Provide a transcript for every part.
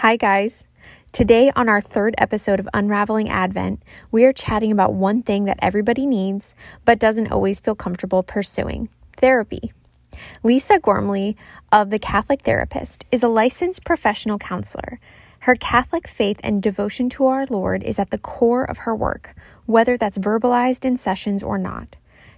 Hi, guys. Today, on our third episode of Unraveling Advent, we are chatting about one thing that everybody needs but doesn't always feel comfortable pursuing therapy. Lisa Gormley of The Catholic Therapist is a licensed professional counselor. Her Catholic faith and devotion to our Lord is at the core of her work, whether that's verbalized in sessions or not.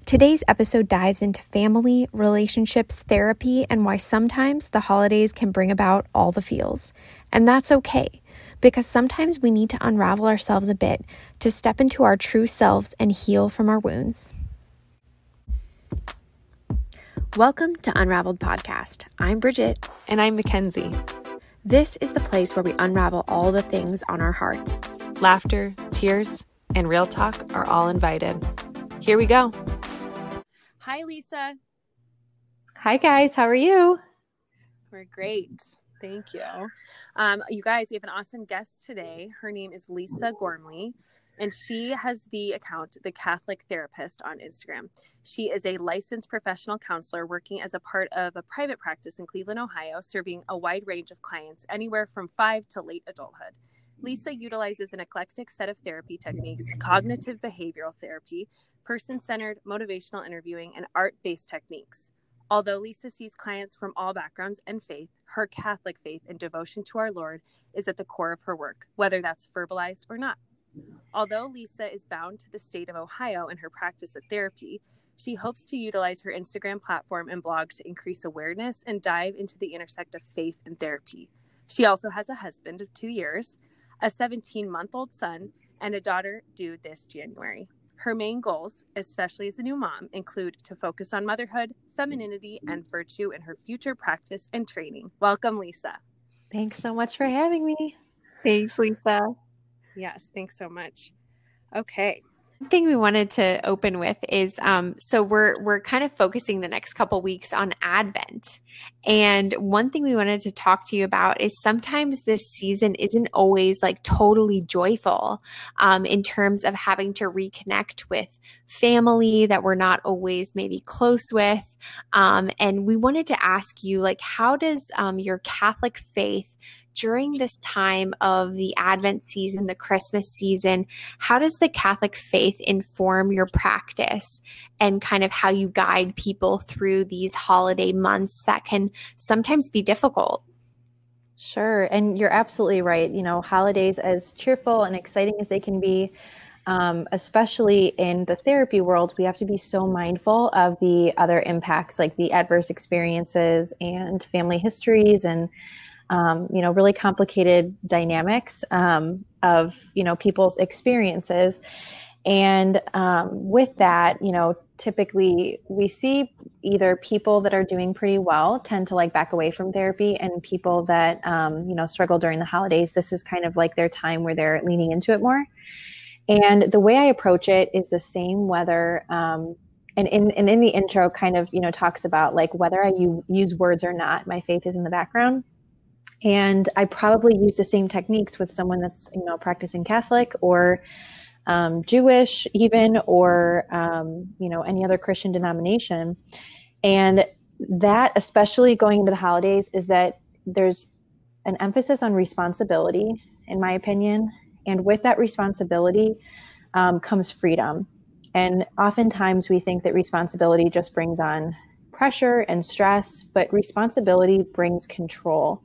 Today's episode dives into family, relationships, therapy, and why sometimes the holidays can bring about all the feels. And that's okay, because sometimes we need to unravel ourselves a bit to step into our true selves and heal from our wounds. Welcome to Unraveled Podcast. I'm Bridget. And I'm Mackenzie. This is the place where we unravel all the things on our hearts. Laughter, tears, and real talk are all invited. Here we go. Hi, Lisa. Hi, guys. How are you? We're great. Thank you. Um, you guys, we have an awesome guest today. Her name is Lisa Gormley, and she has the account The Catholic Therapist on Instagram. She is a licensed professional counselor working as a part of a private practice in Cleveland, Ohio, serving a wide range of clients, anywhere from five to late adulthood. Lisa utilizes an eclectic set of therapy techniques cognitive behavioral therapy, person centered motivational interviewing, and art based techniques. Although Lisa sees clients from all backgrounds and faith, her Catholic faith and devotion to our Lord is at the core of her work, whether that's verbalized or not. Although Lisa is bound to the state of Ohio in her practice of therapy, she hopes to utilize her Instagram platform and blog to increase awareness and dive into the intersect of faith and therapy. She also has a husband of two years, a 17 month old son, and a daughter due this January. Her main goals, especially as a new mom, include to focus on motherhood, femininity, and virtue in her future practice and training. Welcome, Lisa. Thanks so much for having me. Thanks, Lisa. Yes, thanks so much. Okay, thing we wanted to open with is um, so we're we're kind of focusing the next couple weeks on Advent, and one thing we wanted to talk to you about is sometimes this season isn't always like totally joyful um, in terms of having to reconnect with family that we're not always maybe close with, um, and we wanted to ask you like how does um, your Catholic faith during this time of the Advent season, the Christmas season, how does the Catholic faith inform your practice and kind of how you guide people through these holiday months that can sometimes be difficult? Sure. And you're absolutely right. You know, holidays, as cheerful and exciting as they can be, um, especially in the therapy world, we have to be so mindful of the other impacts like the adverse experiences and family histories and um, you know, really complicated dynamics um, of, you know, people's experiences. And um, with that, you know, typically we see either people that are doing pretty well tend to like back away from therapy, and people that, um, you know, struggle during the holidays. This is kind of like their time where they're leaning into it more. And the way I approach it is the same whether, um, and in, and in the intro kind of, you know, talks about like whether I use words or not, my faith is in the background and I probably use the same techniques with someone that's you know practicing Catholic or um, Jewish, even or um, you know any other Christian denomination. And that, especially going into the holidays, is that there's an emphasis on responsibility, in my opinion. And with that responsibility um, comes freedom. And oftentimes we think that responsibility just brings on pressure and stress, but responsibility brings control.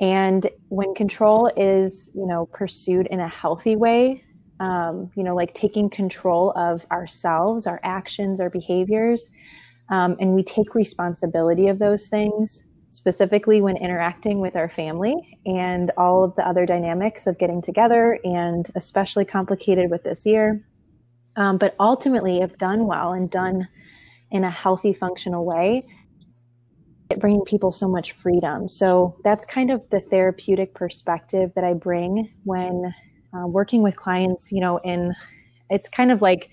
And when control is, you know, pursued in a healthy way, um, you know, like taking control of ourselves, our actions, our behaviors, um, and we take responsibility of those things, specifically when interacting with our family and all of the other dynamics of getting together, and especially complicated with this year. Um, but ultimately, if done well and done in a healthy, functional way, bringing people so much freedom. So that's kind of the therapeutic perspective that I bring when uh, working with clients. You know, in it's kind of like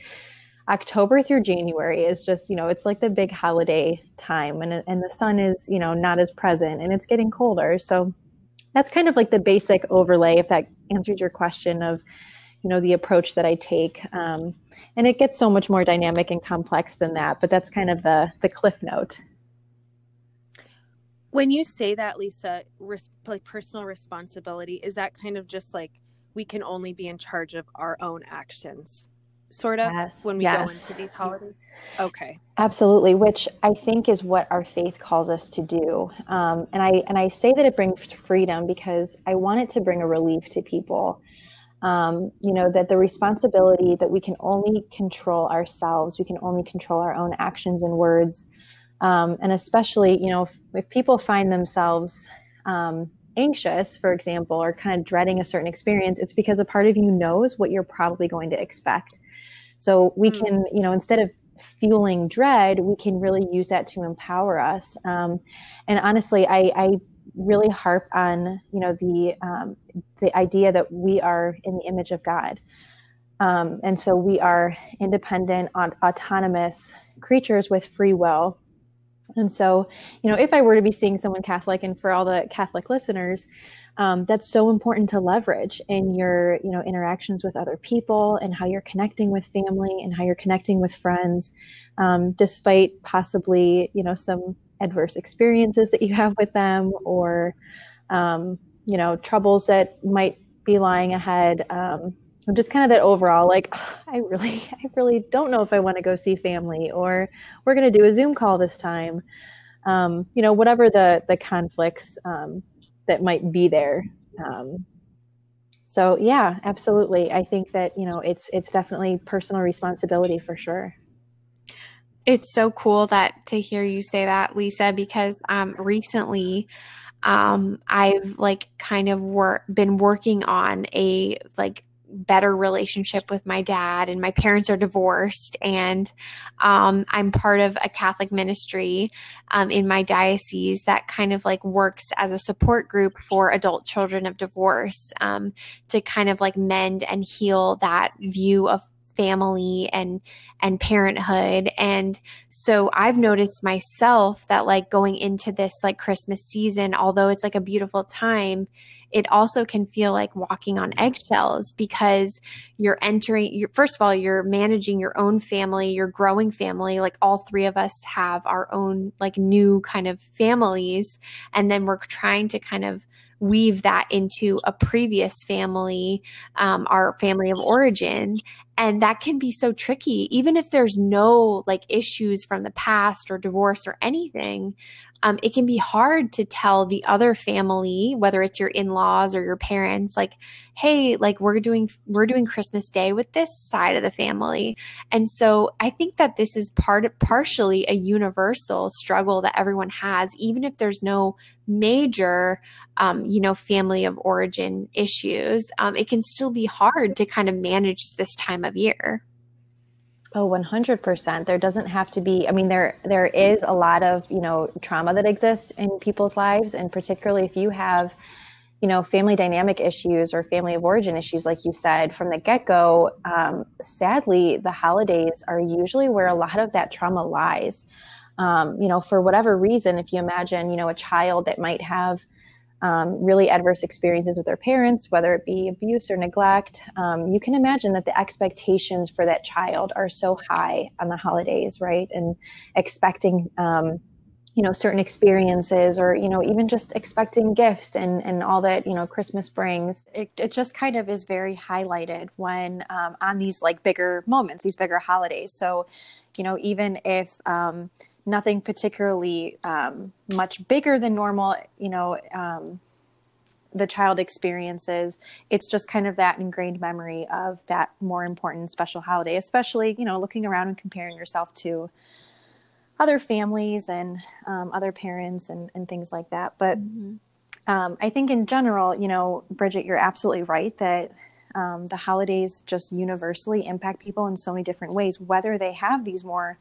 October through January is just you know it's like the big holiday time, and and the sun is you know not as present, and it's getting colder. So that's kind of like the basic overlay. If that answers your question of you know the approach that I take. Um, and it gets so much more dynamic and complex than that, but that's kind of the the cliff note when you say that, Lisa, res- like personal responsibility, is that kind of just like we can only be in charge of our own actions, sort of, yes, when we yes. go into these holidays? Okay. Absolutely, which I think is what our faith calls us to do. Um, and I and I say that it brings freedom because I want it to bring a relief to people. Um, you know that the responsibility that we can only control ourselves, we can only control our own actions and words, um, and especially you know if, if people find themselves um, anxious, for example, or kind of dreading a certain experience, it's because a part of you knows what you're probably going to expect. So we hmm. can, you know, instead of fueling dread, we can really use that to empower us. Um, and honestly, I, I, really harp on, you know, the um, the idea that we are in the image of God, um, and so we are independent, autonomous creatures with free will. And so, you know, if I were to be seeing someone Catholic, and for all the Catholic listeners, um, that's so important to leverage in your you know interactions with other people and how you're connecting with family and how you're connecting with friends um, despite possibly you know some adverse experiences that you have with them or um, you know troubles that might be lying ahead um, just kind of that overall like i really i really don't know if i want to go see family or we're going to do a zoom call this time um, you know whatever the the conflicts um, that might be there. Um, so yeah, absolutely. I think that you know it's it's definitely personal responsibility for sure. It's so cool that to hear you say that, Lisa, because um, recently um, I've like kind of wor- been working on a like better relationship with my dad and my parents are divorced and um, i'm part of a catholic ministry um, in my diocese that kind of like works as a support group for adult children of divorce um, to kind of like mend and heal that view of family and and parenthood. And so i've noticed myself that like going into this like christmas season although it's like a beautiful time it also can feel like walking on eggshells because you're entering you're, first of all you're managing your own family your growing family like all three of us have our own like new kind of families. And then we're trying to kind of weave that into a previous family um, our family of origin. And that can be so tricky. Even if there's no like issues from the past or divorce or anything um, it can be hard to tell the other family, whether it's your in-laws or your parents, like, hey, like we're doing we're doing Christmas Day with this side of the family. And so I think that this is part partially a universal struggle that everyone has, even if there's no major um, you know, family of origin issues, um, it can still be hard to kind of manage this time of year. Oh, 100%. There doesn't have to be I mean there there is a lot of, you know, trauma that exists in people's lives and particularly if you have you know family dynamic issues or family of origin issues like you said from the get-go um, sadly the holidays are usually where a lot of that trauma lies um, you know for whatever reason if you imagine you know a child that might have um, really adverse experiences with their parents, whether it be abuse or neglect, um, you can imagine that the expectations for that child are so high on the holidays, right? And expecting, um, you know, certain experiences or, you know, even just expecting gifts and, and all that, you know, Christmas brings. It, it just kind of is very highlighted when um, on these like bigger moments, these bigger holidays. So, you know, even if, um, nothing particularly um, much bigger than normal, you know, um, the child experiences. It's just kind of that ingrained memory of that more important special holiday, especially, you know, looking around and comparing yourself to other families and um, other parents and, and things like that. But mm-hmm. Um, I think in general, you know, Bridget, you're absolutely right that um, the holidays just universally impact people in so many different ways, whether they have these more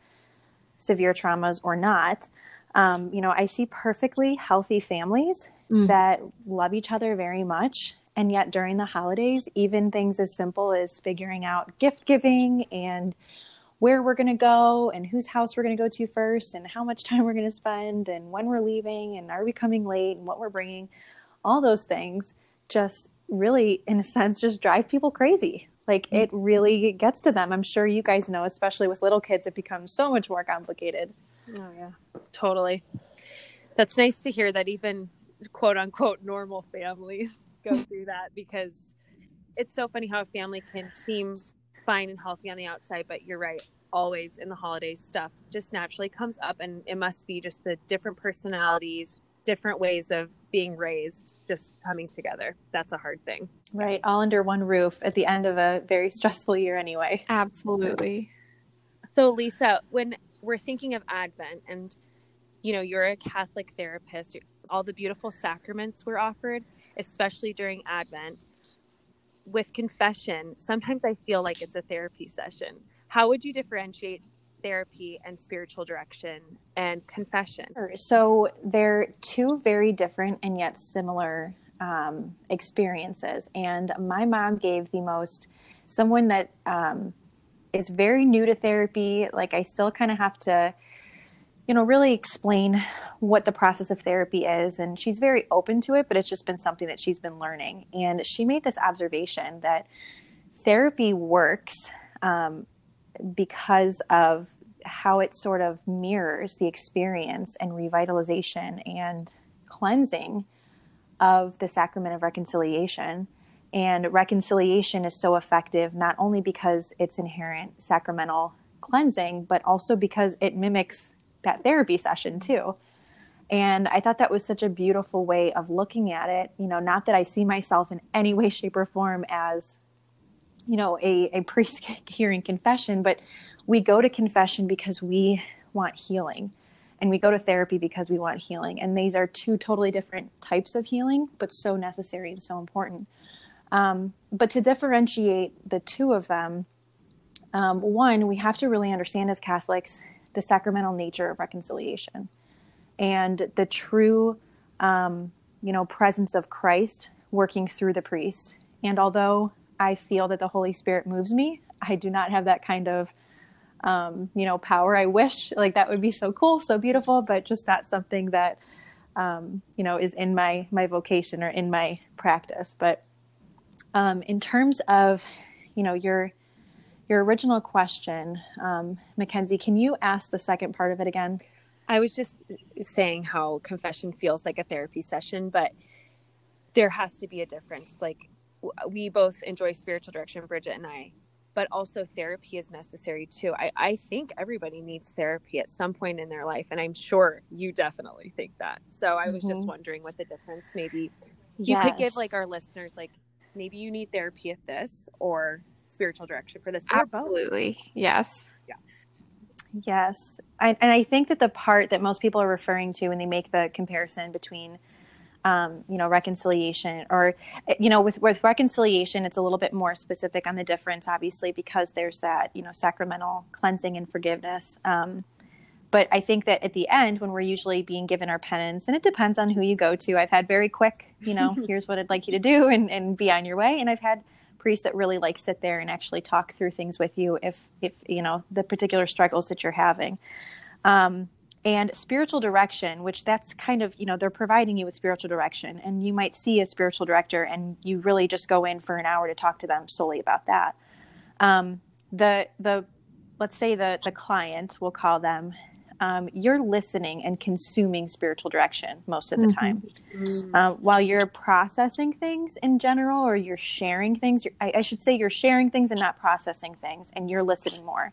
severe traumas or not. Um, you know, I see perfectly healthy families mm. that love each other very much. And yet during the holidays, even things as simple as figuring out gift giving and where we're going to go and whose house we're going to go to first and how much time we're going to spend and when we're leaving and are we coming late and what we're bringing, all those things just really, in a sense, just drive people crazy. Like it mm-hmm. really gets to them. I'm sure you guys know, especially with little kids, it becomes so much more complicated. Oh yeah, totally. That's nice to hear that even quote unquote normal families go through that because it's so funny how a family can seem fine and healthy on the outside, but you're right. Always in the holidays, stuff just naturally comes up, and it must be just the different personalities, different ways of being raised, just coming together. That's a hard thing. Right. All under one roof at the end of a very stressful year, anyway. Absolutely. So, Lisa, when we're thinking of Advent and you know, you're a Catholic therapist, all the beautiful sacraments were offered, especially during Advent. With confession, sometimes I feel like it's a therapy session. How would you differentiate therapy and spiritual direction and confession? So they're two very different and yet similar um, experiences. And my mom gave the most, someone that um, is very new to therapy, like I still kind of have to you know, really explain what the process of therapy is. And she's very open to it, but it's just been something that she's been learning. And she made this observation that therapy works um, because of how it sort of mirrors the experience and revitalization and cleansing of the sacrament of reconciliation. And reconciliation is so effective not only because it's inherent sacramental cleansing, but also because it mimics that therapy session too. And I thought that was such a beautiful way of looking at it. You know, not that I see myself in any way, shape, or form as, you know, a, a priest hearing confession, but we go to confession because we want healing. And we go to therapy because we want healing. And these are two totally different types of healing, but so necessary and so important. Um, but to differentiate the two of them, um, one, we have to really understand as Catholics the sacramental nature of reconciliation and the true um, you know presence of christ working through the priest and although i feel that the holy spirit moves me i do not have that kind of um, you know power i wish like that would be so cool so beautiful but just not something that um, you know is in my my vocation or in my practice but um, in terms of you know your your original question, um, Mackenzie, can you ask the second part of it again? I was just saying how confession feels like a therapy session, but there has to be a difference. Like we both enjoy spiritual direction, Bridget and I, but also therapy is necessary too. I, I think everybody needs therapy at some point in their life, and I'm sure you definitely think that. So I was mm-hmm. just wondering what the difference maybe you yes. could give like our listeners, like maybe you need therapy at this, or spiritual direction for this. Absolutely. Yes. Yeah. Yes. I, and I think that the part that most people are referring to when they make the comparison between um, you know reconciliation or you know with with reconciliation it's a little bit more specific on the difference obviously because there's that you know sacramental cleansing and forgiveness. Um, but i think that at the end when we're usually being given our penance and it depends on who you go to i've had very quick you know here's what i'd like you to do and, and be on your way. And i've had priests that really like sit there and actually talk through things with you if if you know the particular struggles that you're having. Um, and spiritual direction which that's kind of you know they're providing you with spiritual direction and you might see a spiritual director and you really just go in for an hour to talk to them solely about that um, the the let's say the the client we'll call them um, you're listening and consuming spiritual direction most of the mm-hmm. time. Mm-hmm. Uh, while you're processing things in general, or you're sharing things, I, I, should say you're sharing things and not processing things, and you're listening more.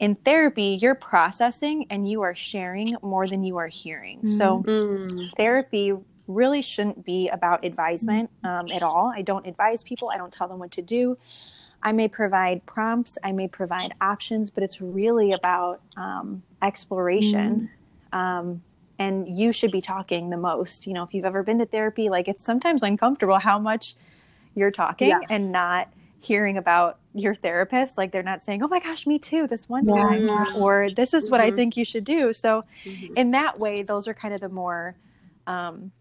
In therapy, you're processing and you are sharing more than you are hearing. Mm-hmm. So, therapy really shouldn't be about advisement um, at all. I don't advise people, I don't tell them what to do. I may provide prompts, I may provide options, but it's really about um, exploration. Mm. Um, and you should be talking the most. You know, if you've ever been to therapy, like it's sometimes uncomfortable how much you're talking yeah. and not hearing about your therapist. Like they're not saying, oh my gosh, me too, this one yeah. time, or this is what mm-hmm. I think you should do. So, mm-hmm. in that way, those are kind of the more um,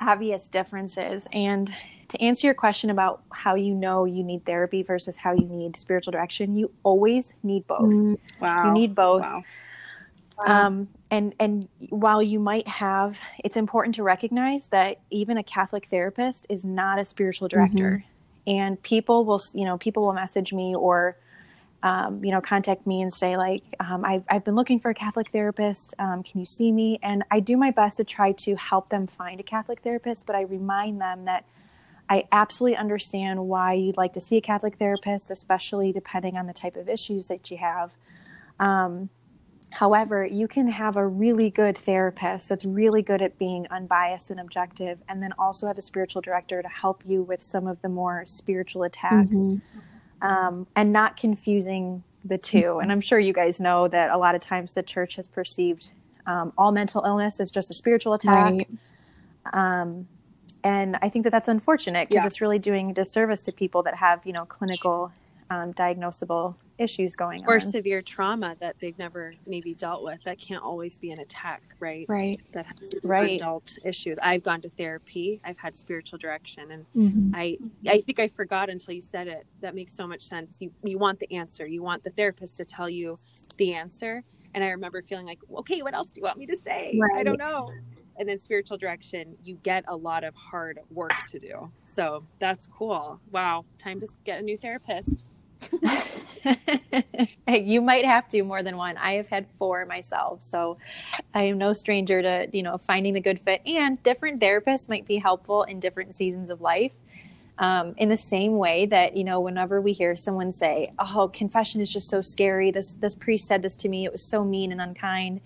obvious differences. And to answer your question about how you know you need therapy versus how you need spiritual direction, you always need both. Mm, wow. You need both. Wow. Wow. Um, and and while you might have, it's important to recognize that even a Catholic therapist is not a spiritual director. And people will, you know, people will message me or um, you know, contact me and say like, um, I've, I've been looking for a Catholic therapist. Um, can you see me? And I do my best to try to help them find a Catholic therapist, but I remind them that I absolutely understand why you'd like to see a Catholic therapist, especially depending on the type of issues that you have. However, you can have a really good therapist that's really good at being unbiased and objective, and then also have a spiritual director to help you with some of the more spiritual attacks. Mm-hmm um, and not confusing the two. And I'm sure you guys know that a lot of times the church has perceived um, all mental illness as just a spiritual attack. Right. Um, and I think that that's unfortunate because yeah. it's really doing a disservice to people that have, you know, clinical um, diagnosable issues going or on. Or severe trauma that they've never maybe dealt with. That can't always be an attack, right? Right. That has right. adult issues. I've gone to therapy. I've had spiritual direction, and mm-hmm. I I think I forgot until you said it. That makes so much sense. You you want the answer. You want the therapist to tell you the answer. And I remember feeling like, okay, what else do you want me to say? Right. I don't know. And then spiritual direction, you get a lot of hard work to do. So that's cool. Wow. Time to get a new therapist. you might have to more than one. I have had four myself, so I am no stranger to you know finding the good fit. And different therapists might be helpful in different seasons of life. Um, in the same way that you know, whenever we hear someone say, "Oh, confession is just so scary," this this priest said this to me, it was so mean and unkind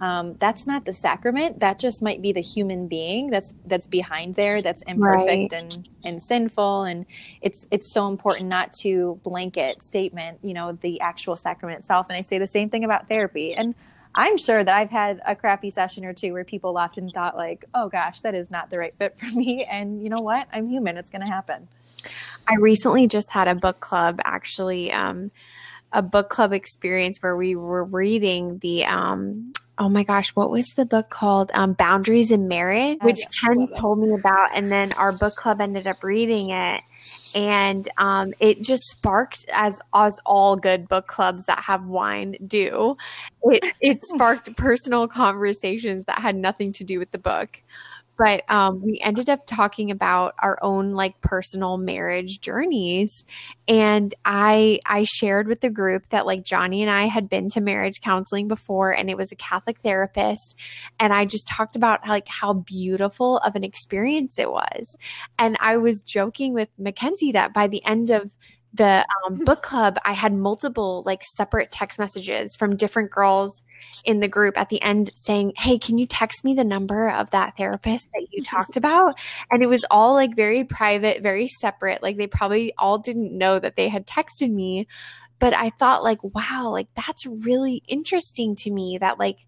um, that's not the sacrament. That just might be the human being that's that's behind there that's imperfect right. and and sinful. And it's it's so important not to blanket statement you know the actual sacrament itself. And i say the same thing about therapy. And i'm sure that i've had a crappy session or two where people laughed and thought like oh gosh that is not the right fit for me. And you know what? I'm human. It's going to happen. I recently just had a book club actually um, a book club experience where we were reading the um, oh my gosh, what was the book called? Um, Boundaries in Marriage, which Ken told me about. And then our book club ended up reading it. And um, it just sparked, as as all good book clubs that have wine do, it it sparked personal conversations that had nothing to do with the book but um, we ended up talking about our own like personal marriage journeys. And i i shared with the group that like johnny and i had been to marriage counseling before and it was a catholic therapist. And i just talked about like how beautiful of an experience it was. And i was joking with mackenzie that by the end of the um, book club i had multiple like separate text messages from different girls in the group at the end saying, Hey, can you text me the number of that therapist that you talked about? And it was all like very private, very separate. Like they probably all didn't know that they had texted me. But I thought, like, wow, like that's really interesting to me that, like,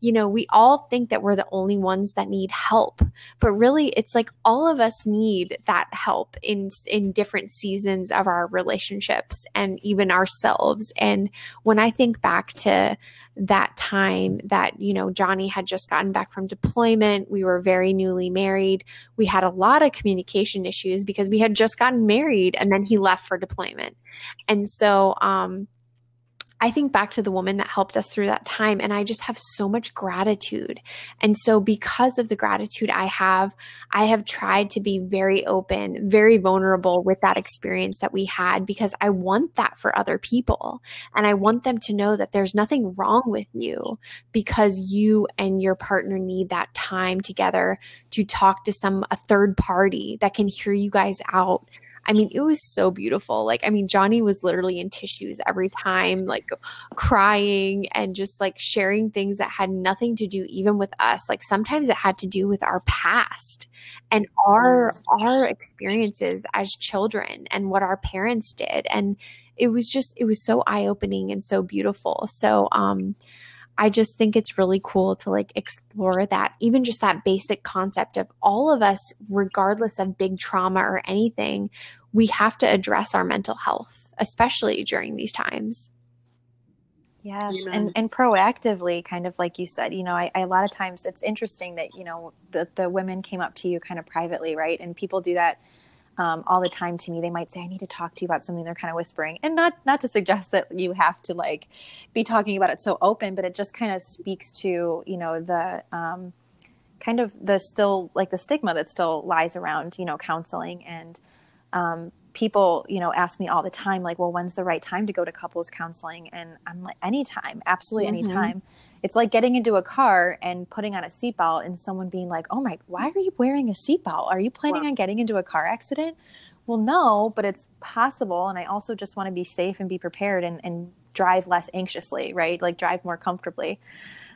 you know, we all think that we're the only ones that need help, but really it's like all of us need that help in in different seasons of our relationships and even ourselves. And when I think back to that time that, you know, Johnny had just gotten back from deployment. We were very newly married. We had a lot of communication issues because we had just gotten married and then he left for deployment. And so, um, I think back to the woman that helped us through that time, and I just have so much gratitude. And so, because of the gratitude I have, I have tried to be very open, very vulnerable with that experience that we had because I want that for other people. And I want them to know that there's nothing wrong with you because you and your partner need that time together to talk to some, a third party that can hear you guys out I mean, it was so beautiful. Like, I mean, Johnny was literally in tissues every time, like crying and just like sharing things that had nothing to do even with us. Like sometimes it had to do with our past and our our experiences as children and what our parents did. And it was just it was so eye-opening and so beautiful. So um I just think it's really cool to like explore that, even just that basic concept of all of us, regardless of big trauma or anything, we have to address our mental health, especially during these times. Yes, and and proactively, kind of like you said, you know, I, I, a lot of times it's interesting that you know the the women came up to you kind of privately, right? And people do that um, all the time to me. They might say, "I need to talk to you about something." They're kind of whispering, and not not to suggest that you have to like be talking about it so open, but it just kind of speaks to you know the um, kind of the still like the stigma that still lies around you know counseling and um, people, you know, ask me all the time, like, well, when's the right time to go to couples counseling? And I'm like, anytime, absolutely Mhm. anytime. It's like getting into a car and putting on a seatbelt and someone being like, oh my, why are you wearing a seatbelt? Are you planning Wow. on getting into a car accident? Well, no, but it's possible. And I also just want to be safe and be prepared and, and drive less anxiously, right? Like drive more comfortably.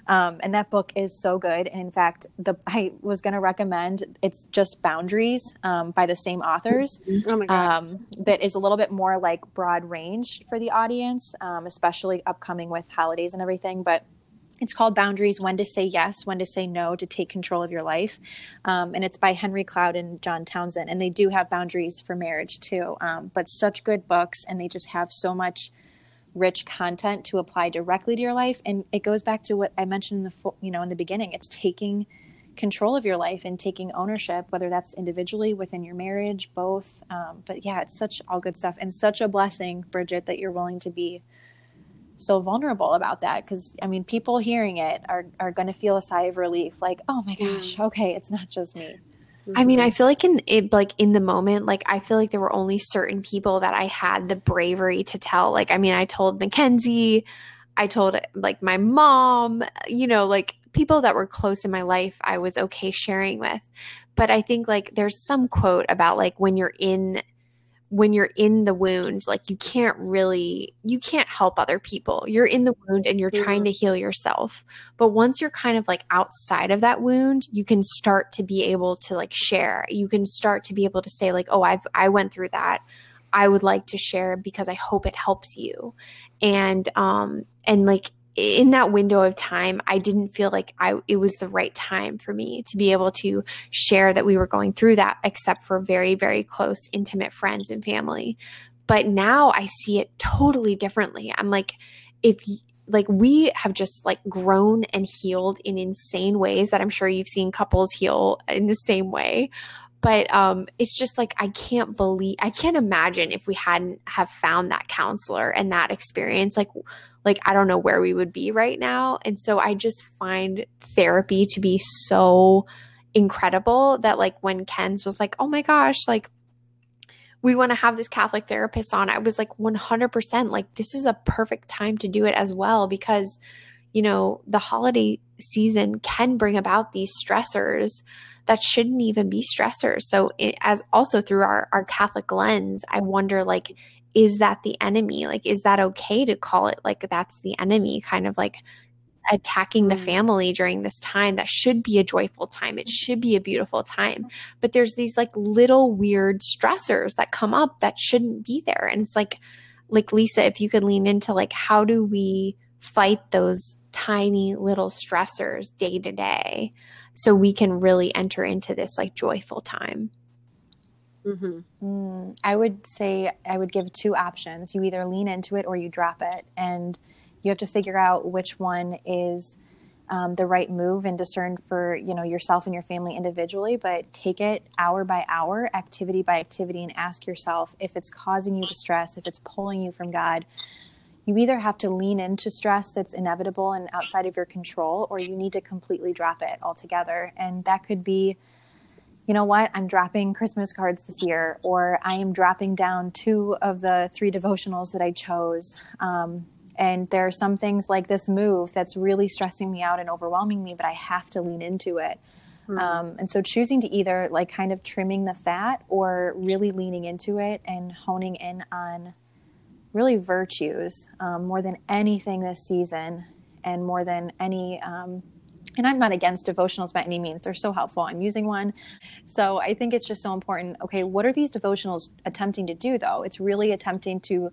Um, and that book is so good. And in fact, the I was going to recommend it's just Boundaries um, by the same authors. Oh my god. Um, that is a little bit more like broad range for the audience, um, especially upcoming with holidays and everything. But it's called Boundaries When to Say Yes, When to Say No to Take Control of Your Life. Um, and it's by Henry Cloud and John Townsend. And they do have boundaries for marriage too. Um, but such good books, and they just have so much rich content to apply directly to your life. And it goes back to what I mentioned in the you know in the beginning. It's taking control of your life and taking ownership, whether that's individually within your marriage, both. Um, but yeah, it's such all good stuff and such a blessing, Bridget, that you're willing to be so vulnerable about that. Because I mean, people hearing it are are going to feel a sigh of relief, like, oh my gosh, okay, it's not just me. I mean, I mm-hmm. feel like in it, like in the moment, like I feel like there were only certain people that I had the bravery to tell. Like, I mean, I told Mackenzie, I told like my mom, you know, like people that were close in my life, I was okay sharing with. But I think like there's some quote about like when you're in when you're in the wound, like you can't really you can't help other people. You're in the wound and you're trying to heal yourself. But once you're kind of like outside of that wound, you can start to be able to like share. You can start to be able to say like, "Oh, I've I went through that. I would like to share because I hope it helps you." And um and like in that window of time, I didn't feel like I it was the right time for me to be able to share that we were going through that except for very very close intimate friends and family. But now I see it totally differently. I'm like if like we have just like grown and healed in insane ways that I'm sure you've seen couples heal in the same way. But um it's just like I can't believe I can't imagine if we hadn't have found that counselor and that experience like like I don't know where we would be right now. And so I just find therapy to be so incredible that like when Kenz was like, "Oh my gosh, like we want to have this Catholic therapist on." I was like 100% like this is a perfect time to do it as well because you know, the holiday season can bring about these stressors that shouldn't even be stressors. So it, as also through our our Catholic lens, I wonder like is that the enemy? Like, is that okay to call it like that's the enemy? Kind of like attacking the Mm. family during this time that should be a joyful time. It should be a beautiful time. But there's these like little weird stressors that come up that shouldn't be there. And it's like, like Lisa, if you could lean into like, how do we fight those tiny little stressors day to day so we can really enter into this like joyful time? Hmm Mm, I would say I would give two options. You either lean into it or you drop it. And you have to figure out which one is um, the right move and discern for you know yourself and your family individually but take it hour by hour activity by activity and ask yourself if it's causing you distress if it's pulling you from god you either have to lean into stress that's inevitable and outside of your control or you need to completely drop it altogether and that could be you know what? I'm dropping christmas cards this year or i am dropping down two of the three devotionals that i chose. Um, and there are some things like this move that's really stressing me out and overwhelming me but i have to lean into it. Um, and so choosing to either like kind of trimming the fat or really leaning into it and honing in on really virtues um, more than anything this season and more than any um, and i'm not against devotionals by any means. They're so helpful. I'm using one. So i think it's just so important. Okay what are these devotionals attempting to do though? It's really attempting to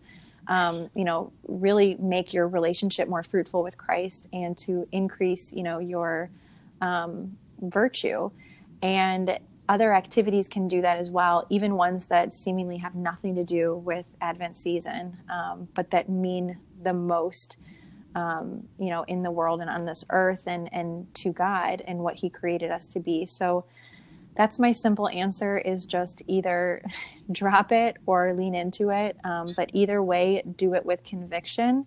um, you know really make your relationship more fruitful with christ and to increase you know your um, virtue. And other activities can do that as well even ones that seemingly have nothing to do with advent season um, but that mean the most um, you know in the world and on this earth and and to god and what he created us to be so that's my simple answer is just either drop it or lean into it um, but either way do it with conviction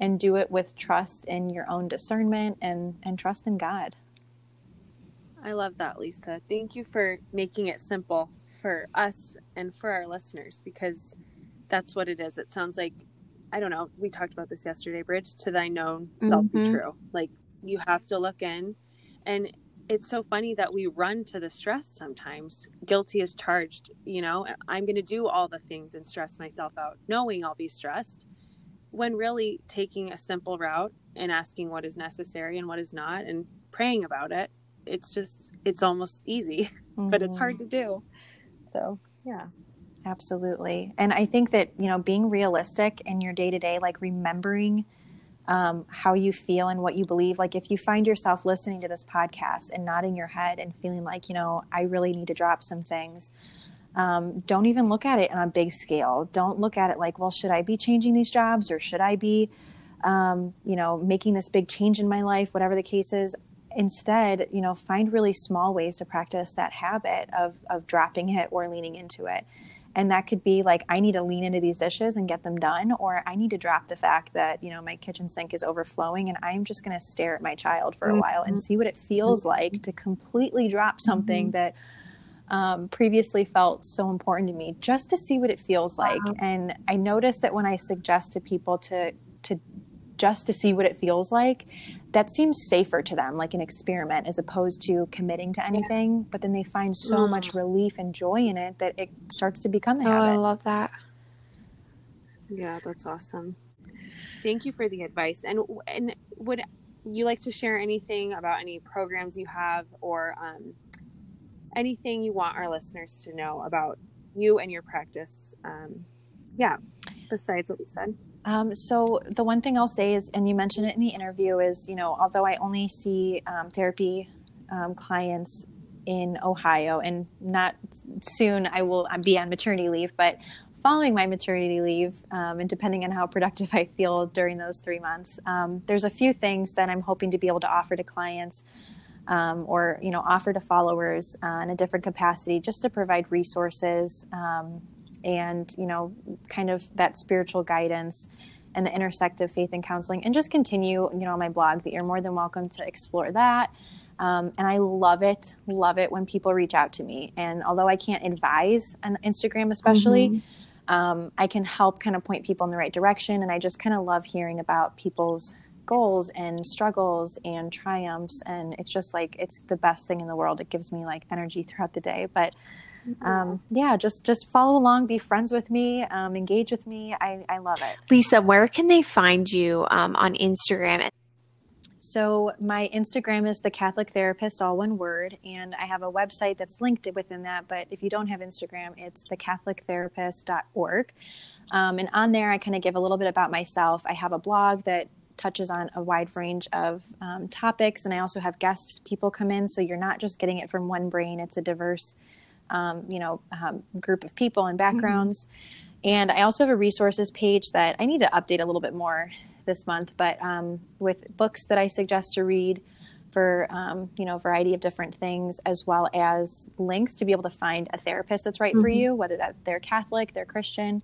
and do it with trust in your own discernment and and trust in god I love that, Lisa. Thank you for making it simple for us and for our listeners because that's what it is. It sounds like I don't know. We talked about this yesterday, Bridge. To thy known self be Mhm. true. Like you have to look in, and it's so funny that we run to the stress sometimes. Guilty is charged. You know, I'm going to do all the things and stress myself out, knowing I'll be stressed. When really taking a simple route and asking what is necessary and what is not, and praying about it, it's just it's almost easy, but it's hard to do. So yeah. Absolutely. And I think that, you know, being realistic in your day to day, like remembering um, how you feel and what you believe. Like if you find yourself listening to this podcast and nodding your head and feeling like, you know, I really need to drop some things, um, don't even look at it on a big scale. Don't look at it like, well, should I be changing these jobs or should I be, um, you know, making this big change in my life, whatever the case is. Instead, you know, find really small ways to practice that habit of, of dropping it or leaning into it. And that could be like, I need to lean into these dishes and get them done, or I need to drop the fact that, you know, my kitchen sink is overflowing and I'm just going to stare at my child for a while and mm-hmm. see what it feels mm-hmm. like to completely drop something mm-hmm. that um, previously felt so important to me, just to see what it feels like. Wow. And I noticed that when I suggest to people to, to, just to see what it feels like, that seems safer to them, like an experiment, as opposed to committing to anything. But then they find so Mm. much relief and joy in it that it starts to become a Oh, I love that. Yeah, that's awesome. Thank you for the advice. And and would you like to share anything about any programs you have or um, anything you want our listeners to know about you and your practice? Um, yeah, besides what we said. Um, so the one thing I'll say is, and you mentioned it in the interview, is you know, although I only see um, therapy um, clients in Ohio, and not soon I will be on maternity leave, but following my maternity leave, um, and depending on how productive I feel during those three months, um, there's a few things that I'm hoping to be able to offer to clients. Um, or you know offer to followers uh, in a different capacity just to provide resources and you know kind of that spiritual guidance and the intersect of faith and counseling and just continue you know on my blog that you're more than welcome to explore that. Um, and i love it love it when people reach out to me. And although i can't advise on instagram especially um, i can help kind of point people in the right direction and i just kind of love hearing about people's goals and struggles and triumphs and it's just like it's the best thing in the world. It gives me like energy throughout the day. But um, yeah, just just follow along, be friends with me, um, engage with me. I, I love it. Lisa, where can they find you um, on Instagram? So my Instagram is the Catholic Therapist, all one word, and I have a website that's linked within that. But if you don't have Instagram, it's thecatholictherapist.org. Um, and on there, I kind of give a little bit about myself. I have a blog that touches on a wide range of um, topics, and I also have guest people come in, so you're not just getting it from one brain. It's a diverse, um, you know, um, group of people and backgrounds. And I also have a resources page that I need to update a little bit more this month, but um, with books that I suggest to read for um, you know a variety of different things, as well as links to be able to find a therapist that's right for you, whether that they're Catholic, they're Christian,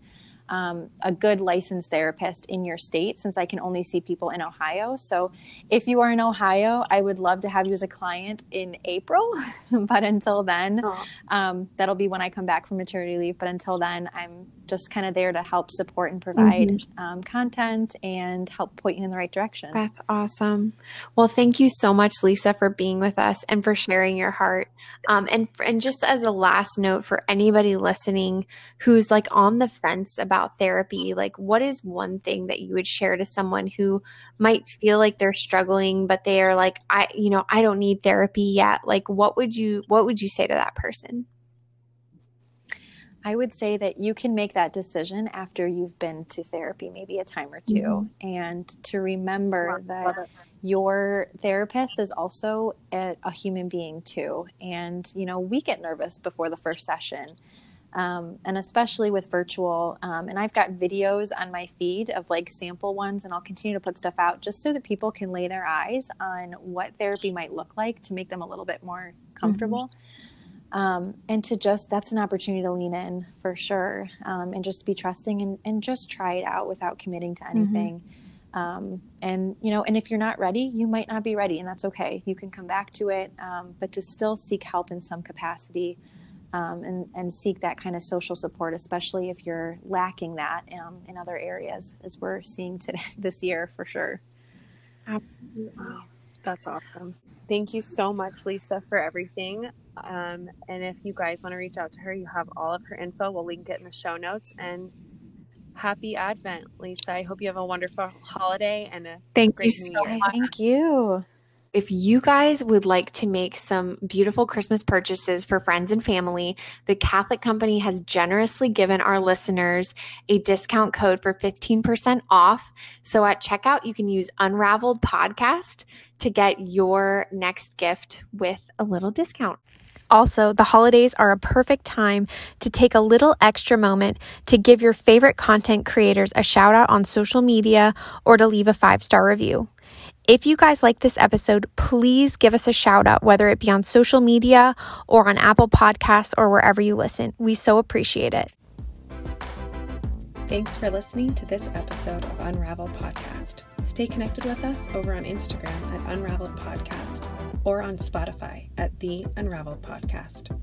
um, a good licensed therapist in your state, since I can only see people in Ohio. So if you are in Ohio, I would love to have you as a client in April. but until then, um, that'll be when I come back from maternity leave. But until then, I'm just kind of there to help support and provide um, content and help point you in the right direction. That's awesome. Well, thank you so much, Lisa, for being with us and for sharing your heart. Um, and and just as a last note for anybody listening who's like on the fence about therapy, like what is one thing that you would share to someone who might feel like they're struggling, but they are like, I, you know, I don't need therapy yet. Like, what would you what would you say to that person? I would say that you can make that decision after you've been to therapy maybe a time or 2 and to remember that your therapist is also a, a human being too. And, you know, we get nervous before the first session. Um, and especially with virtual. Um, and I've got videos on my feed of like sample ones, and I'll continue to put stuff out just so that people can lay their eyes on what therapy might look like to make them a little bit more comfortable. Um, and to just, that's an opportunity to lean in for sure. Um, and just be trusting and, and just try it out without committing to anything. Um, and, you know, and if you're not ready, you might not be ready, and that's okay. You can come back to it, um, but to still seek help in some capacity um, and, and seek that kind of social support, especially if you're lacking that um, in other areas, as we're seeing today this year for sure. Absolutely. That's awesome. Thank you so much, Lisa, for everything. Um, and if you guys want to reach out to her, you have all of her info. We'll link it in the show notes. And happy Advent, Lisa. I hope you have a wonderful holiday and a Thank great you so year. much. Thank you. If you guys would like to make some beautiful Christmas purchases for friends and family, the Catholic Company has generously given our listeners a discount code for 15% off. So at checkout, you can use Unraveled Podcast to get your next gift with a little discount. Also, the holidays are a perfect time to take a little extra moment to give your favorite content creators a shout out on social media or to leave a five star review. If you guys like this episode, please give us a shout out, whether it be on social media or on Apple Podcasts or wherever you listen. We so appreciate it. Thanks for listening to this episode of Unravel Podcast. Stay connected with us over on Instagram at Unraveled Podcast or on Spotify at The Unraveled Podcast.